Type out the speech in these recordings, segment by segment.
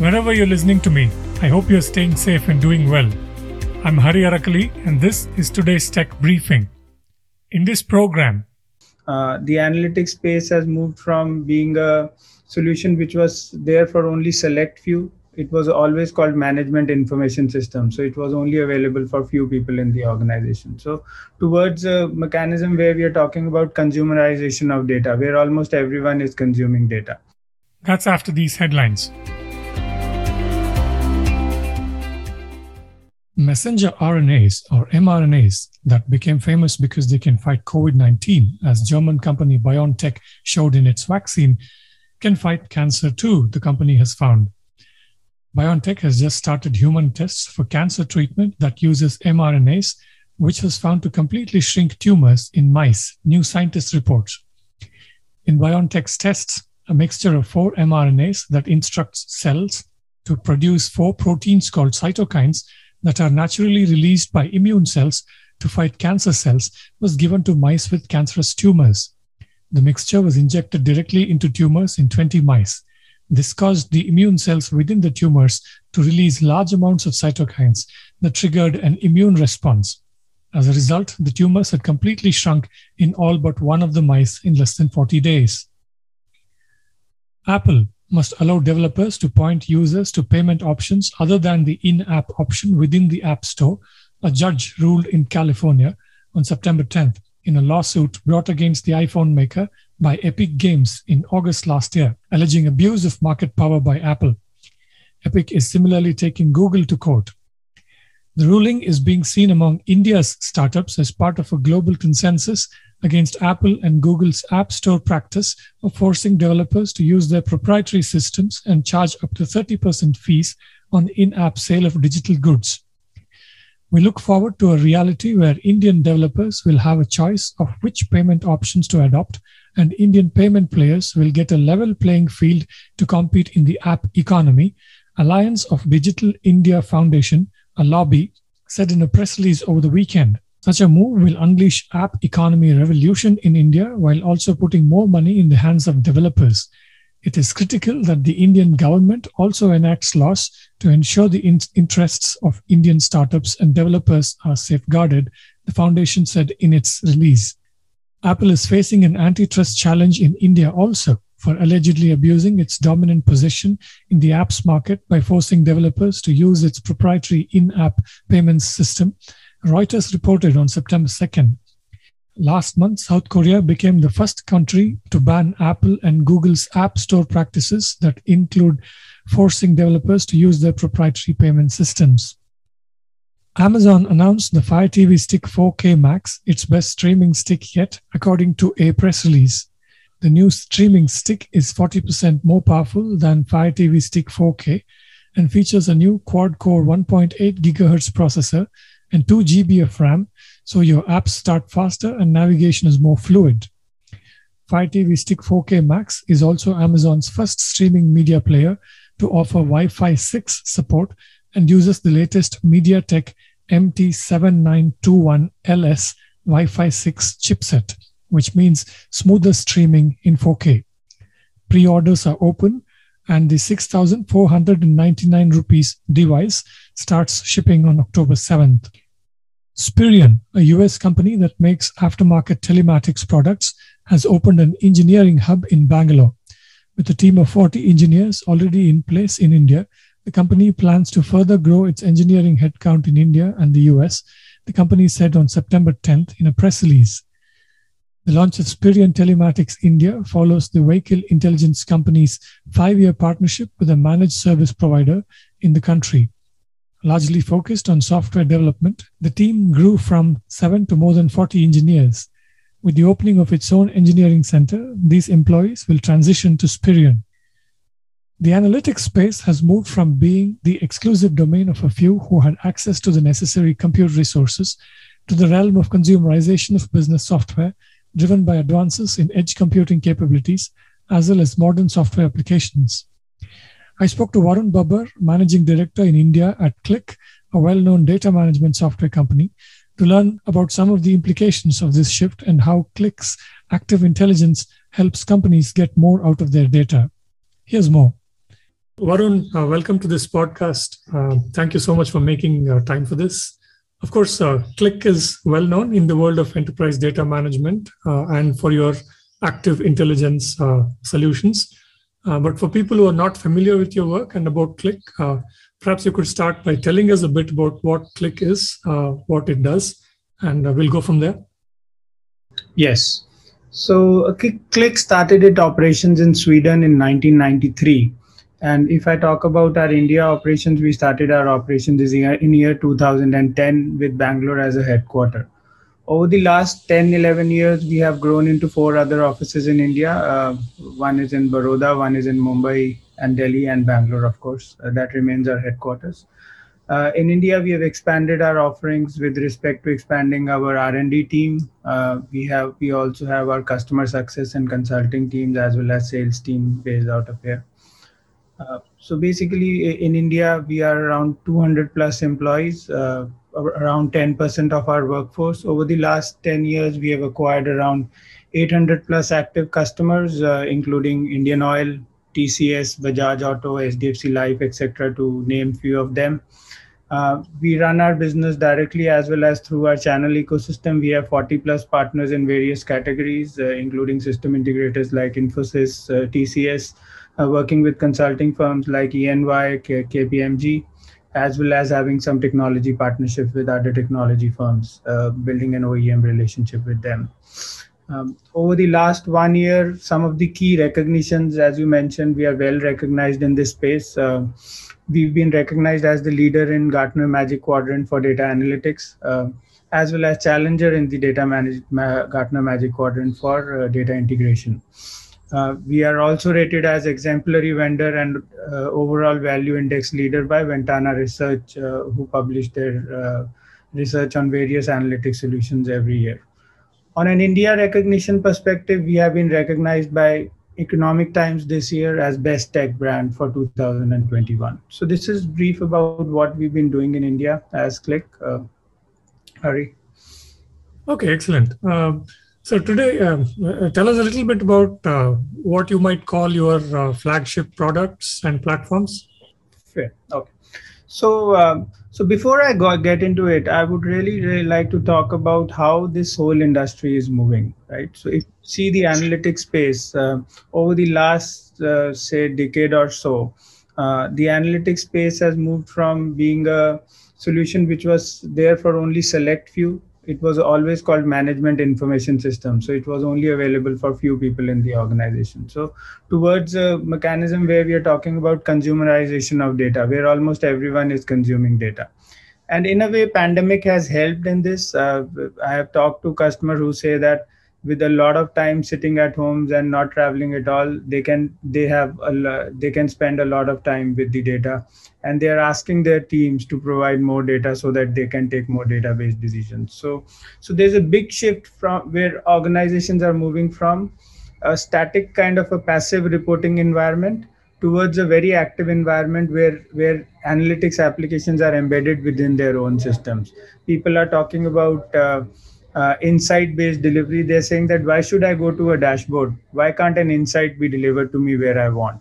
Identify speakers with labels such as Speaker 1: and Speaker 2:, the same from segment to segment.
Speaker 1: Wherever you're listening to me, I hope you're staying safe and doing well. I'm Hari Arakali, and this is today's tech briefing. In this program,
Speaker 2: uh, the analytics space has moved from being a solution which was there for only select few. It was always called management information system. So it was only available for few people in the organization. So towards a mechanism where we are talking about consumerization of data where almost everyone is consuming data.
Speaker 1: that's after these headlines messenger rnas or mrnas that became famous because they can fight covid-19 as german company biontech showed in its vaccine can fight cancer too the company has found BioNTech has just started human tests for cancer treatment that uses mRNAs, which was found to completely shrink tumors in mice, New Scientist reports. In BioNTech's tests, a mixture of four mRNAs that instructs cells to produce four proteins called cytokines that are naturally released by immune cells to fight cancer cells was given to mice with cancerous tumors. The mixture was injected directly into tumors in 20 mice. This caused the immune cells within the tumors to release large amounts of cytokines that triggered an immune response. As a result, the tumors had completely shrunk in all but one of the mice in less than 40 days. Apple must allow developers to point users to payment options other than the in app option within the App Store, a judge ruled in California on September 10th in a lawsuit brought against the iPhone maker by Epic Games in August last year, alleging abuse of market power by Apple. Epic is similarly taking Google to court. The ruling is being seen among India's startups as part of a global consensus against Apple and Google's App Store practice of forcing developers to use their proprietary systems and charge up to 30% fees on in app sale of digital goods. We look forward to a reality where Indian developers will have a choice of which payment options to adopt and Indian payment players will get a level playing field to compete in the app economy, Alliance of Digital India Foundation, a lobby, said in a press release over the weekend. Such a move will unleash app economy revolution in India while also putting more money in the hands of developers. It is critical that the Indian government also enacts laws to ensure the in- interests of Indian startups and developers are safeguarded, the foundation said in its release. Apple is facing an antitrust challenge in India also for allegedly abusing its dominant position in the apps market by forcing developers to use its proprietary in app payments system. Reuters reported on September 2nd. Last month, South Korea became the first country to ban Apple and Google's App Store practices that include forcing developers to use their proprietary payment systems. Amazon announced the Fire TV Stick 4K Max, its best streaming stick yet, according to a press release. The new streaming stick is 40% more powerful than Fire TV Stick 4K and features a new quad core 1.8 GHz processor and 2 GB of RAM, so your apps start faster and navigation is more fluid. Fire TV Stick 4K Max is also Amazon's first streaming media player to offer Wi Fi 6 support and uses the latest MediaTek MT7921LS Wi Fi 6 chipset, which means smoother streaming in 4K. Pre orders are open, and the 6,499 rupees device starts shipping on October 7th. Spireon, a US company that makes aftermarket telematics products, has opened an engineering hub in Bangalore. With a team of 40 engineers already in place in India, the company plans to further grow its engineering headcount in India and the US, the company said on September 10th in a press release. The launch of Spireon Telematics India follows the vehicle intelligence company's five year partnership with a managed service provider in the country. Largely focused on software development, the team grew from seven to more than 40 engineers. With the opening of its own engineering center, these employees will transition to Spireon. The analytics space has moved from being the exclusive domain of a few who had access to the necessary compute resources to the realm of consumerization of business software driven by advances in edge computing capabilities as well as modern software applications. I spoke to Varun Babbar, managing director in India at Qlik, a well known data management software company, to learn about some of the implications of this shift and how Qlik's active intelligence helps companies get more out of their data. Here's more. Varun, uh, welcome to this podcast. Uh, thank you so much for making uh, time for this. Of course, uh, Qlik is well known in the world of enterprise data management uh, and for your active intelligence uh, solutions. but for people who are not familiar with your work and about Qlik, perhaps you could start by telling us a bit about what Qlik is, what it does, and we'll go from there.
Speaker 2: Yes. So Qlik started its operations in Sweden in 1993 and if I talk about our India operations, we started our operations in year 2010 with Bangalore as a headquarter. Over the last 10, 11 years, we have grown into four other offices in India. Uh, one is in Baroda, one is in Mumbai and Delhi and Bangalore, of course. Uh, that remains our headquarters. Uh, in India, we have expanded our offerings with respect to expanding our R&D team. Uh, we have we also have our customer success and consulting teams as well as sales team based out of here. Uh, so basically, in India, we are around 200 plus employees, uh, around 10% of our workforce. Over the last 10 years, we have acquired around 800 plus active customers, uh, including Indian Oil, TCS, Bajaj Auto, HDFC Life, etc., to name few of them. Uh, we run our business directly as well as through our channel ecosystem. We have 40 plus partners in various categories, uh, including system integrators like Infosys, uh, TCS, working with consulting firms like ENY, K- KPMG, as well as having some technology partnerships with other technology firms, uh, building an OEM relationship with them. Um, over the last one year, some of the key recognitions, as you mentioned, we are well recognized in this space. Uh, we've been recognized as the leader in Gartner Magic Quadrant for data analytics, uh, as well as challenger in the data manage- Ma- Gartner Magic Quadrant for uh, data integration. Uh, we are also rated as exemplary vendor and uh, overall value index leader by Ventana Research, uh, who publish their uh, research on various analytic solutions every year. On an India recognition perspective, we have been recognized by Economic Times this year as best tech brand for 2021. So this is brief about what we've been doing in India as Qlik. Uh, Hari.
Speaker 1: Okay, excellent. Um, so today, um, uh, tell us a little bit about uh, what you might call your uh, flagship products and platforms.
Speaker 2: Fair. Okay. So, um, so before I go get into it, I would really, really like to talk about how this whole industry is moving, right? So, if you see the analytics space uh, over the last, uh, say, decade or so, uh, the analytics space has moved from being a solution which was there for only select few it was always called management information system. So it was only available for few people in the organization. So towards a mechanism where we are talking about consumerization of data where almost everyone is consuming data. And in a way pandemic has helped in this. Uh, i have talked to customers who say that with a lot of time sitting at homes and not traveling at all they can they have a they can spend a lot of time with the data and they are asking their teams to provide more data so that they can take more database decisions. So so there's a big shift from where organizations are moving from a static kind of a passive reporting environment towards a very active environment where where analytics applications are embedded within their own systems. People are talking about uh, uh, insight based delivery. They're saying that why should i go to a dashboard? Why can't an insight be delivered to me where i want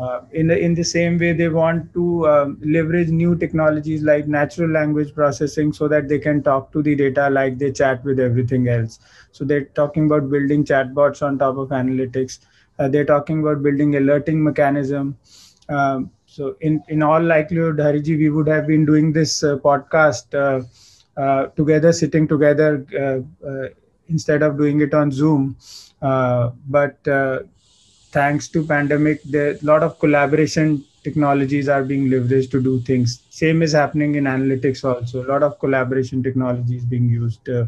Speaker 2: uh, in the in the same way they want to um, leverage new technologies like natural language processing so that they can talk to the data like they chat with everything else. So they're talking about building chatbots on top of analytics. Uh, they're talking about building alerting mechanism. Um, so in in all likelihood hariji we would have been doing this uh, podcast uh, uh, together, sitting together instead of doing it on Zoom. but thanks to pandemic, a lot of collaboration technologies are being leveraged to do things. Same is happening in analytics also. A lot of collaboration technologies being used. Uh,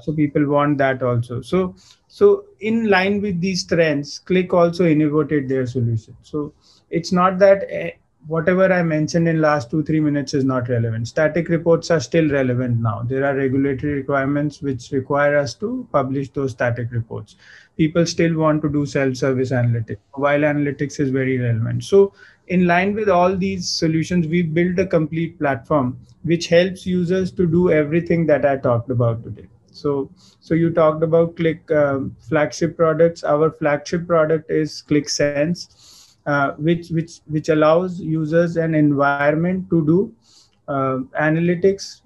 Speaker 2: so people want that also. So so in line with these trends, Qlik also innovated their solution. So it's not that eh, whatever I mentioned in last two three minutes is not relevant. Static reports are still relevant now. There are regulatory requirements which require us to publish those static reports. People still want to do self-service analytics. While analytics is very relevant. So in line with all these solutions, we built a complete platform which helps users to do everything that I talked about today. So, so you talked about Qlik um, flagship products. Our flagship product is Qlik Sense uh, which which which allows users an environment to do uh, analytics,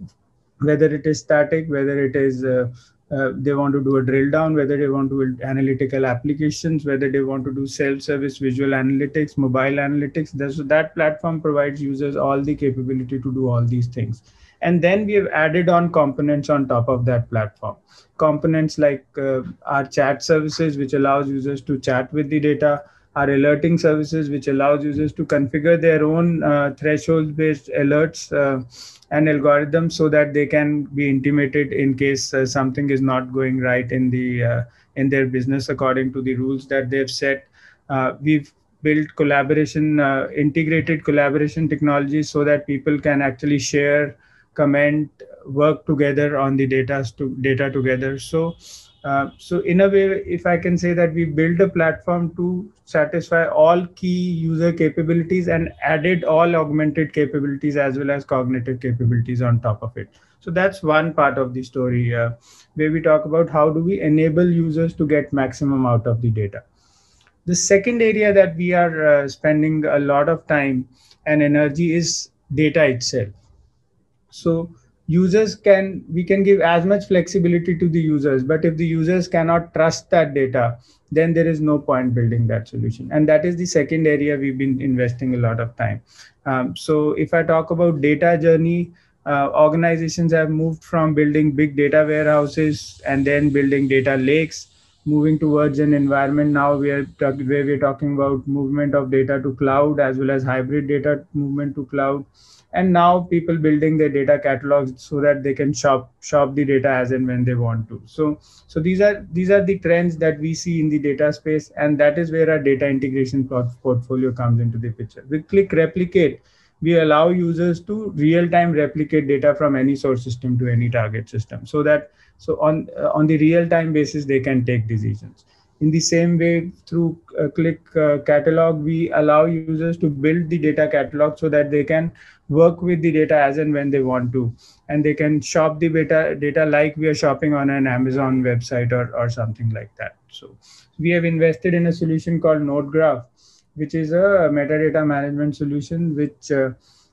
Speaker 2: whether it is static, whether it is uh, uh, they want to do a drill down, whether they want to build analytical applications, whether they want to do self-service visual analytics, mobile analytics. That's, that platform provides users all the capability to do all these things. And then we have added on components on top of that platform. Components like uh, our chat services, which allows users to chat with the data, our alerting services, which allows users to configure their own uh, threshold-based alerts uh, and algorithms so that they can be intimated in case uh, something is not going right in the uh, in their business according to the rules that they've set. Uh, we've built collaboration, uh, integrated collaboration technologies so that people can actually share, comment, work together on the data to data together. So uh, so in a way, if I can say that we built a platform to satisfy all key user capabilities and added all augmented capabilities as well as cognitive capabilities on top of it. So that's one part of the story uh, where we talk about how do we enable users to get maximum out of the data. The second area that we are uh, spending a lot of time and energy is data itself. So users can we can give as much flexibility to the users but if the users cannot trust that data then there is no point building that solution. And that is the second area we've been investing a lot of time. Um, so if i talk about data journey uh, organizations have moved from building big data warehouses and then building data lakes moving towards an environment now where, where we're talking about movement of data to cloud as well as hybrid data movement to cloud and now people building their data catalogs so that they can shop shop the data as and when they want to. So so these are these are the trends that we see in the data space and that is where our data integration portfolio comes into the picture. With Qlik Replicate we allow users to real time replicate data from any source system to any target system so that so on uh, on the real time basis they can take decisions in the same way, through uh, Qlik uh, Catalog, we allow users to build the data catalog so that they can work with the data as and when they want to. And they can shop the data, data like we are shopping on an Amazon website or, or something like that. So we have invested in a solution called NodeGraph, which is a metadata management solution which, uh,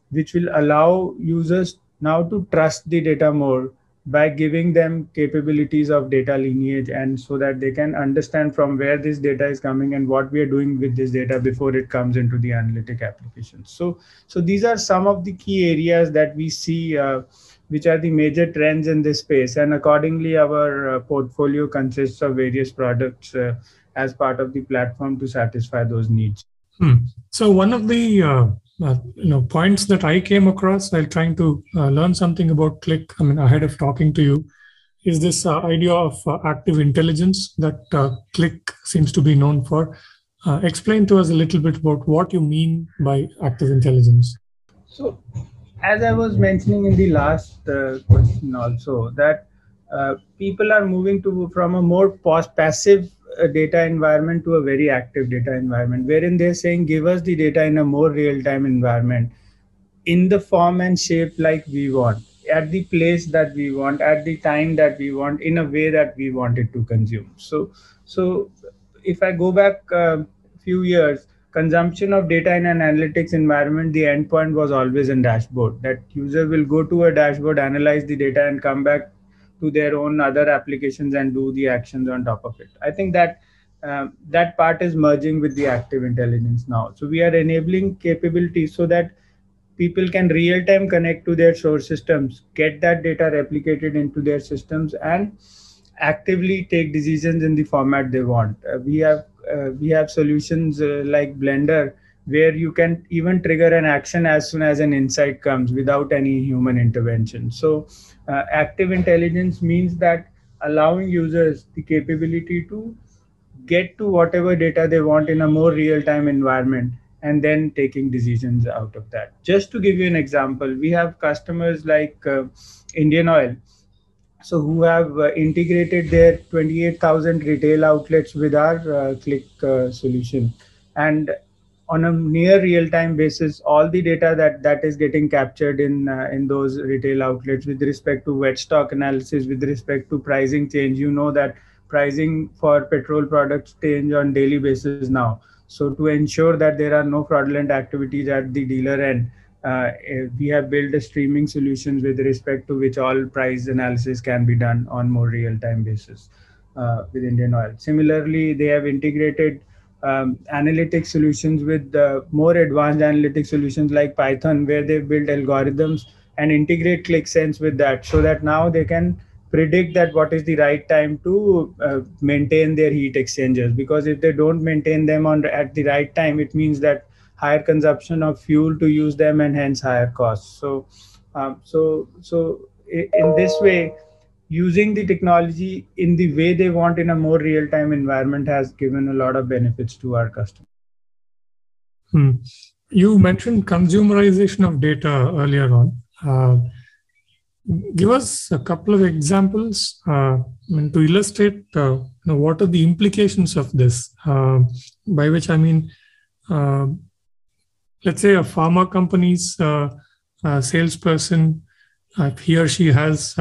Speaker 2: which will allow users now to trust the data more by giving them capabilities of data lineage and so that they can understand from where this data is coming and what we are doing with this data before it comes into the analytic applications so so these are some of the key areas that we see uh, which are the major trends in this space. And accordingly our uh, portfolio consists of various products uh, as part of the platform to satisfy those needs.
Speaker 1: Hmm. so one of the uh, you know points that I came across while trying to uh, learn something about Qlik. I mean, ahead of talking to you, is this uh, idea of uh, active intelligence that uh, Qlik seems to be known for. Explain to us a little bit about what you mean by active intelligence.
Speaker 2: So, as I was mentioning in the last question, also that people are moving to from a more passive a data environment to a very active data environment, wherein they're saying, give us the data in a more real time environment in the form and shape like we want, at the place that we want, at the time that we want, in a way that we want it to consume. So, so if I go back a few years, consumption of data in an analytics environment, the endpoint was always in dashboard. That user will go to a dashboard, analyze the data, and come back to their own other applications and do the actions on top of it. I think that uh, that part is merging with the active intelligence now. So we are enabling capabilities so that people can real time connect to their source systems, get that data replicated into their systems, and actively take decisions in the format they want. Uh, we have uh, we have solutions uh, like Blendr where you can even trigger an action as soon as an insight comes without any human intervention. So uh, active intelligence means that allowing users the capability to get to whatever data they want in a more real-time environment and then taking decisions out of that. Just to give you an example, we have customers like uh, Indian Oil, so who have uh, integrated their 28,000 retail outlets with our uh, Qlik uh, solution, and on a near real time basis all the data that that is getting captured in uh, in those retail outlets with respect to wet stock analysis with respect to pricing change you know that pricing for petrol products change on daily basis now So to ensure that there are no fraudulent activities at the dealer end, uh, eh, we have built a streaming solutions with respect to which all price analysis can be done on more real-time basis uh, with Indian Oil. Similarly, they have integrated um, analytic solutions with uh, more advanced analytic solutions like Python, where they build algorithms and integrate Qlik Sense with that, so that now they can predict that what is the right time to uh, maintain their heat exchangers. Because if they don't maintain them on at the right time, it means that higher consumption of fuel to use them and hence higher costs. So, um, so so in this way using the technology in the way they want in a more real-time environment has given a lot of benefits to our customers.
Speaker 1: Hmm. You mentioned consumerization of data earlier on. Uh, give us a couple of examples uh, to illustrate uh, you know, what are the implications of this. Uh, by which I mean, uh, let's say a pharma company's uh, salesperson, he or she has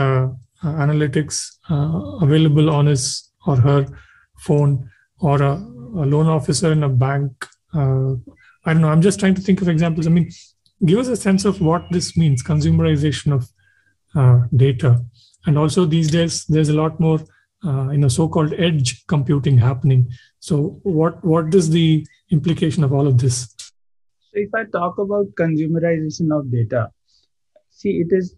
Speaker 1: analytics uh, available on his or her phone or a, a loan officer in a bank. Uh, I don't know. I'm just trying to think of examples. I mean, give us a sense of what this means consumerization of uh, data. And also, these days, there's a lot more, uh, you know, so-called edge computing happening. So, what what is the implication of all of this?
Speaker 2: If I talk about consumerization of data, see, it is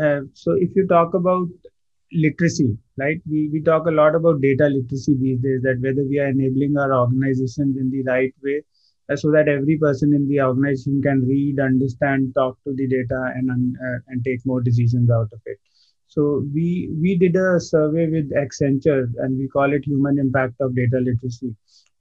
Speaker 2: uh, so if you talk about literacy, right? We, we talk a lot about data literacy these days, that whether we are enabling our organizations in the right way uh, so that every person in the organization can read, understand, talk to the data and, uh, and take more decisions out of it. So we, we did a survey with Accenture and we call it human impact of data literacy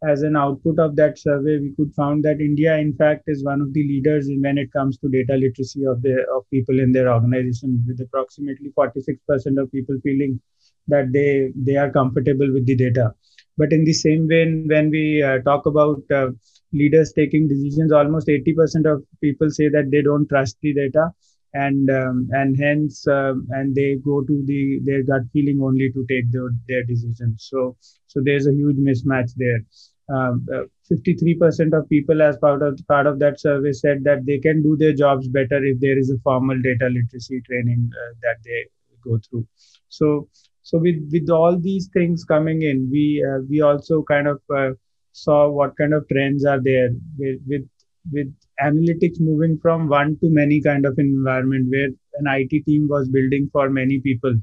Speaker 2: as an output of that survey, we could found that India, in fact, is one of the leaders when it comes to data literacy of the of people in their organization, with approximately 46% of people feeling that they they are comfortable with the data. But in the same way, when we uh, talk about uh, leaders taking decisions, almost 80% of people say that they don't trust the data, and um, and hence uh, and they go to the their gut feeling only to take their, their decisions. So so there's a huge mismatch there um, uh, 53% of people as part of part of that survey said that they can do their jobs better if there is a formal data literacy training uh, that they go through. So so with with all these things coming in we uh, we also kind of uh, saw what kind of trends are there with with with analytics moving from one to many kind of environment where an IT team was building for many people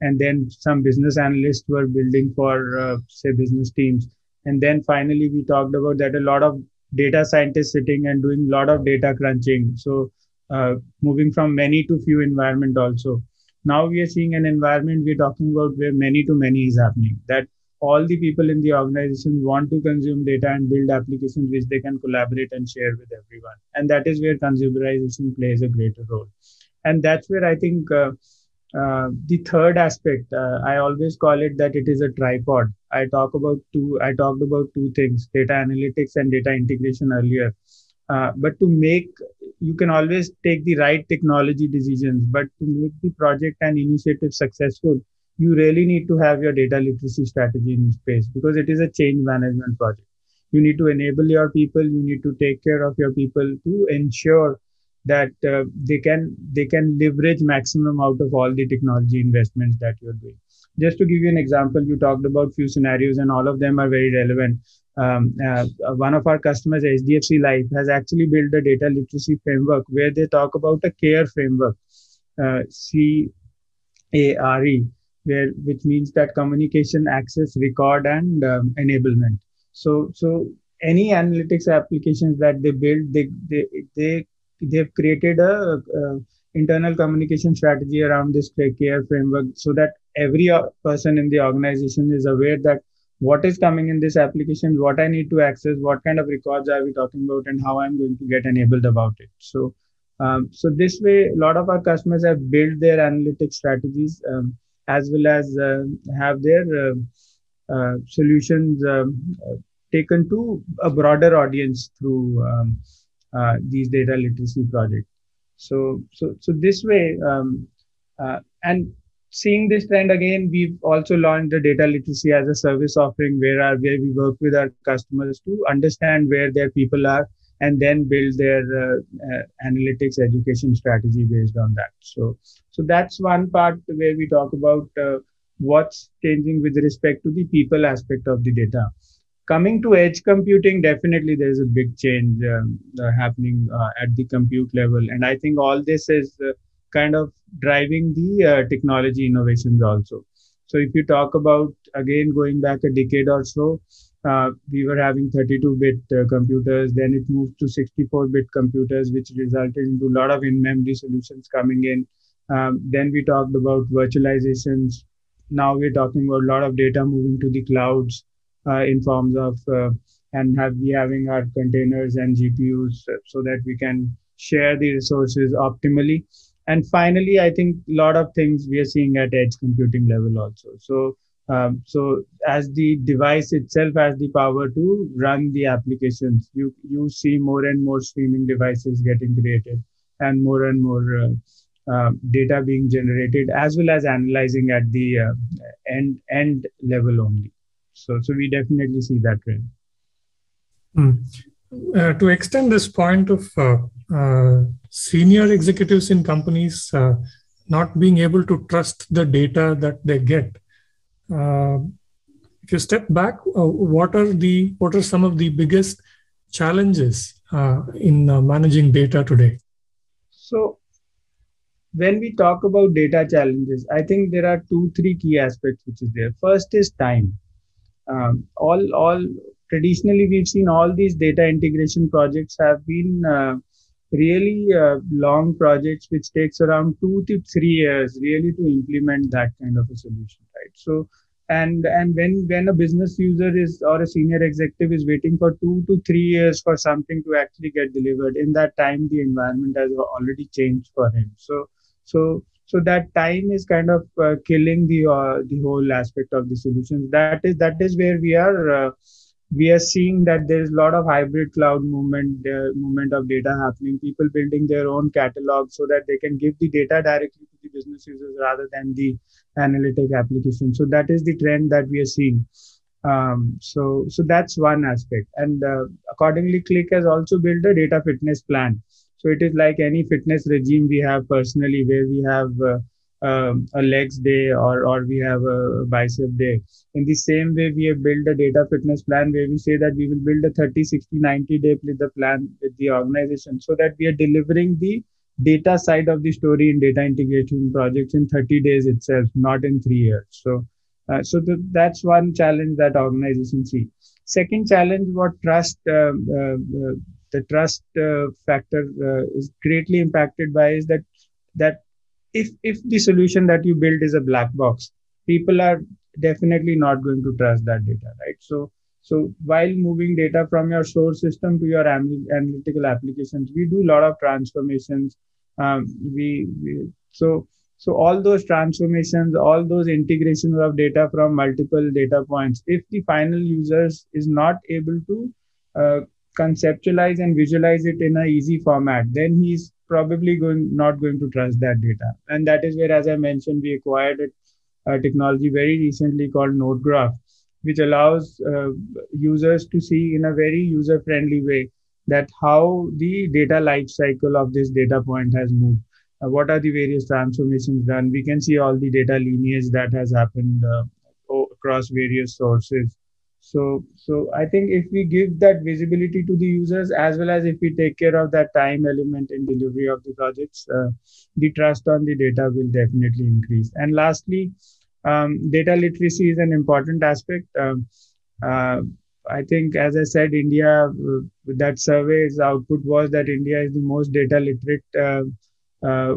Speaker 2: and then some business analysts were building for uh, say business teams and then finally we talked about that a lot of data scientists sitting and doing a lot of data crunching. So uh, moving from many to few environment also. Now we are seeing an environment we're talking about where many to many is happening that all the people in the organization want to consume data and build applications which they can collaborate and share with everyone. And that is where consumerization plays a greater role. And that's where i think uh, uh, the third aspect uh, i always call it that it is a tripod i talk about two i talked about two things data analytics and data integration earlier. Uh, but to make you can always take the right technology decisions but to make the project and initiative successful you really need to have your data literacy strategy in place because it is a change management project. You need to enable your people you need to take care of your people to ensure that uh, they can they can leverage maximum out of all the technology investments that you're doing just to give you an example you talked about few scenarios and all of them are very relevant. Um, uh, one of our customers hdfc life has actually built a data literacy framework where they talk about a care framework uh, c a r e where which means that communication access record and um, enablement. So so any analytics applications that they build they they, they they've created a, a internal communication strategy around this care framework so that every uh, person in the organization is aware that what is coming in this application what i need to access what kind of records are we talking about and how i'm going to get enabled about it so um, so this way a lot of our customers have built their analytics strategies um, as well as uh, have their uh, uh solutions um, taken to a broader audience through um, uh, these data literacy projects. So, so, so this way, um, uh, and seeing this trend again, we've also launched the data literacy as a service offering where, where we work with our customers to understand where their people are and then build their uh, uh, analytics education strategy based on that. So, so that's one part where we talk about uh, what's changing with respect to the people aspect of the data. Coming to edge computing, definitely there is a big change um, uh, happening uh, at the compute level, and I think all this is uh, kind of driving the uh, technology innovations also. So if you talk about again going back a decade or so, uh, we were having 32-bit uh, computers. Then it moved to 64-bit computers, which resulted into a lot of in-memory solutions coming in. Um, then we talked about virtualizations. Now we're talking about a lot of data moving to the clouds in forms of uh, and have we having our containers and GPUs so that we can share the resources optimally. And finally i think a lot of things we are seeing at edge computing level also. So um, so as the device itself has the power to run the applications you you see more and more streaming devices getting created and more and more uh, uh, data being generated as well as analyzing at the uh, end end level only so so we definitely see that trend
Speaker 1: mm. to extend this point of uh, uh, senior executives in companies uh, not being able to trust the data that they get. Uh, if you step back, uh, what are the what are some of the biggest challenges uh, in uh, managing data today?
Speaker 2: So, when we talk about data challenges, I think there are two, three key aspects which is there. First is time. Um, all all traditionally we've seen all these data integration projects have been really uh, long projects which takes around two to three years really to implement that kind of a solution right? So and and when when a business user is or a senior executive is waiting for two to three years for something to actually get delivered in that time the environment has already changed for him. So so so that time is kind of uh, killing the uh, the whole aspect of the solutions. That is that is where we are uh, we are seeing that there is a lot of hybrid cloud movement movement of data happening people building their own catalog so that they can give the data directly to the business users rather than the analytic application. So that is the trend that we are seeing. Um, so so that's one aspect. And uh, accordingly Qlik has also built a data fitness plan so it is like any fitness regime we have personally where we have uh, um, a legs day or or we have a bicep day. In the same way we have built a data fitness plan where we say that we will build a 30 60 90 day plan with the organization so that we are delivering the data side of the story in data integration projects in 30 days itself not in 3 years. So uh, so the, that's one challenge that organizations see second challenge what trust uh, uh, uh the trust uh, factor uh, is greatly impacted by is that that if if the solution that you build is a black box people are definitely not going to trust that data right? So so while moving data from your source system to your analytical applications we do a lot of transformations um, we, we so so all those transformations all those integrations of data from multiple data points if the final users is not able to uh, conceptualize and visualize it in a easy format then he's probably going not going to trust that data. And that is where as i mentioned we acquired a technology very recently called NodeGraph which allows uh, users to see in a very user friendly way that how the data life cycle of this data point has moved. Uh, what are the various transformations done? We can see all the data lineage that has happened uh, across various sources so, so I think if we give that visibility to the users as well as if we take care of that time element in delivery of the projects, uh, the trust on the data will definitely increase. And lastly, um, data literacy is an important aspect. Um, uh, I think, as I said, India, uh, that survey's output was that India is the most data literate uh, uh,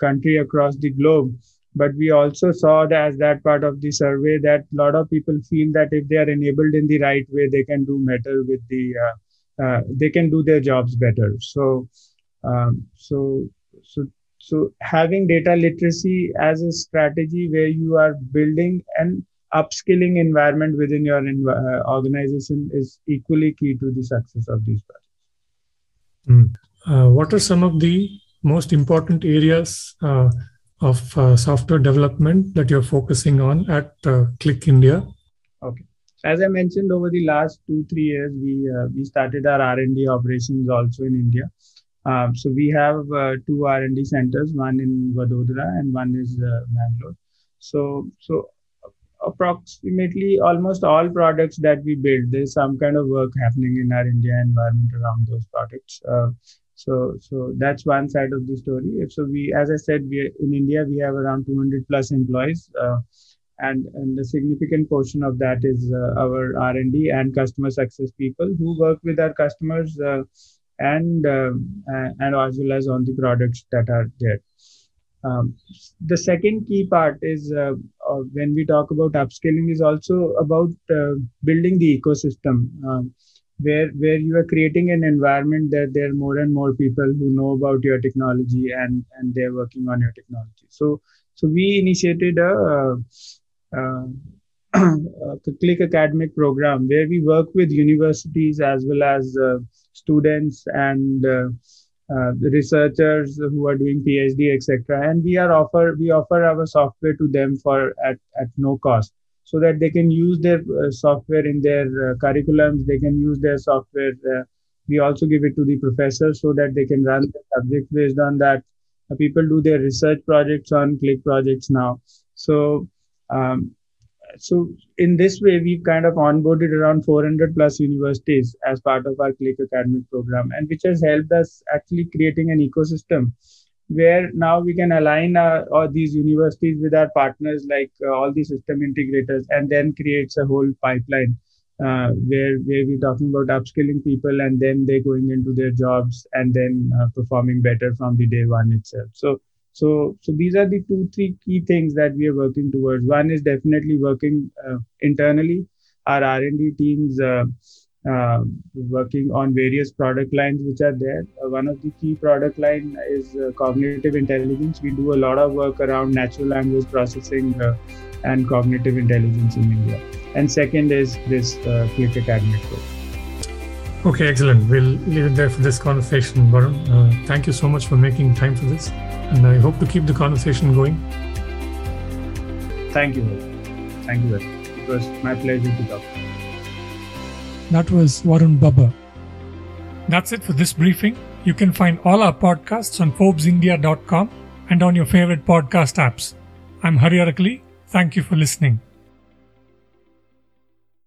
Speaker 2: country across the globe but we also saw that as that part of the survey that a lot of people feel that if they are enabled in the right way they can do better with the uh, uh, they can do their jobs better so um, so so so having data literacy as a strategy where you are building an upskilling environment within your uh, organization is equally key to the success of these projects
Speaker 1: mm. what are some of the most important areas uh, of uh, software development that you're focusing on at uh, Qlik India?
Speaker 2: Okay. As I mentioned, over the last two three years, we uh, we started our R and D operations also in India. Um, so we have uh, two R and D centers, one in Vadodara and one is uh, Bangalore. So so approximately almost all products that we build, there's some kind of work happening in our India environment around those products. So so that's one side of the story. So we, as I said, we in India we have around 200 plus employees. Uh, and, and a significant portion of that is uh, our r&d and customer success people who work with our customers uh, and uh, and as well as on the products that are there um, the second key part is uh, when we talk about upskilling is also about uh, building the ecosystem um, where where you are creating an environment that there are more and more people who know about your technology and and they're working on your technology. So so we initiated a, a, Qlik academic program where we work with universities as well as uh, students and uh, uh, researchers who are doing phd etc and we are offer we offer our software to them for at, at no cost so that they can use their uh, software in their uh, curriculums they can use their software uh, we also give it to the professors so that they can run the subject based on that. Uh, people do their research projects on Qlik projects now. So um, so in this way we've kind of onboarded around 400 plus universities as part of our Qlik academic program and which has helped us actually creating an ecosystem where now we can align uh, all these universities with our partners like uh, all the system integrators and then creates a whole pipeline uh, where where we're talking about upskilling people and then they're going into their jobs and then uh, performing better from the day one itself so so, so these are the two, three key things that we are working towards. One is definitely working uh, internally. Our R&D teams uh, uh, working on various product lines which are there. Uh, one of the key product line is uh, cognitive intelligence. We do a lot of work around natural language processing uh, and cognitive intelligence in India. And second is this Qlik Academic program.
Speaker 1: Okay, excellent. We'll leave it there for this conversation, Varun. thank you so much for making time for this and I hope to keep the conversation going.
Speaker 2: Thank you. Thank you. It was my pleasure to talk.
Speaker 1: That was Varun Babbar. That's it for this briefing. You can find all our podcasts on ForbesIndia.com and on your favorite podcast apps. I'm Hari Arakali. Thank you for listening.